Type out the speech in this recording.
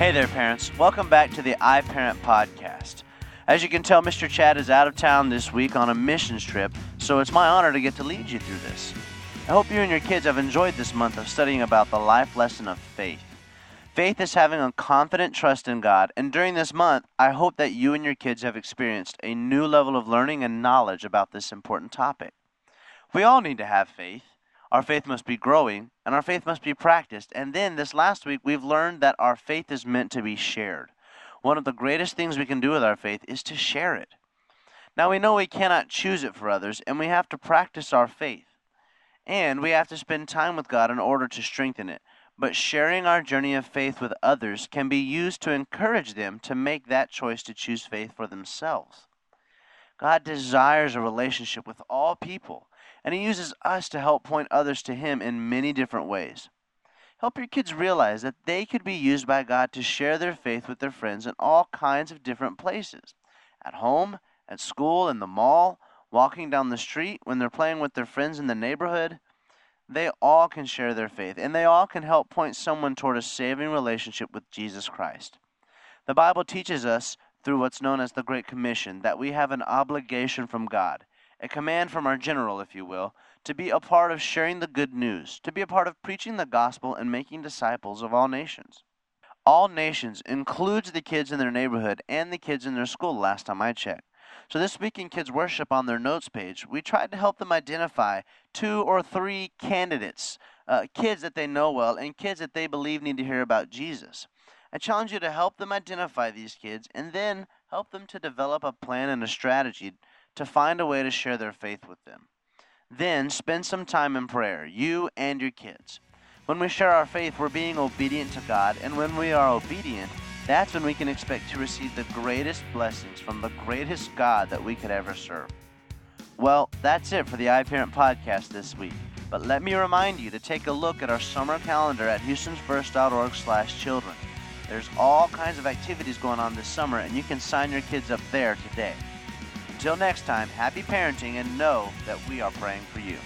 Hey there, parents. Welcome back to the iParent Podcast. As you can tell, Mr. Chad is out of town this week on a missions trip, so it's my honor to get to lead you through this. I hope you and your kids have enjoyed this month of studying about the life lesson of faith. Faith is having a confident trust in God, and during this month, I hope that you and your kids have experienced a new level of learning and knowledge about this important topic. We all need to have faith. Our faith must be growing, and our faith must be practiced. And then this last week, we've learned that our faith is meant to be shared. One of the greatest things we can do with our faith is to share it. Now, we know we cannot choose it for others, and we have to practice our faith. And we have to spend time with God in order to strengthen it. But sharing our journey of faith with others can be used to encourage them to make that choice to choose faith for themselves. God desires a relationship with all people and He uses us to help point others to Him in many different ways. Help your kids realize that they could be used by God to share their faith with their friends in all kinds of different places at home, at school, in the mall, walking down the street, when they're playing with their friends in the neighborhood. They all can share their faith, and they all can help point someone toward a saving relationship with Jesus Christ. The Bible teaches us, through what's known as the Great Commission, that we have an obligation from God a command from our general, if you will, to be a part of sharing the good news, to be a part of preaching the gospel and making disciples of all nations. All nations includes the kids in their neighborhood and the kids in their school last time I checked. So this week in Kids Worship on their notes page, we tried to help them identify two or three candidates, uh, kids that they know well, and kids that they believe need to hear about Jesus. I challenge you to help them identify these kids and then help them to develop a plan and a strategy to find a way to share their faith with them. Then spend some time in prayer, you and your kids. When we share our faith, we're being obedient to God, and when we are obedient, that's when we can expect to receive the greatest blessings from the greatest God that we could ever serve. Well, that's it for the iParent podcast this week. But let me remind you to take a look at our summer calendar at houstonsfirst.org/children. There's all kinds of activities going on this summer, and you can sign your kids up there today. Until next time, happy parenting and know that we are praying for you.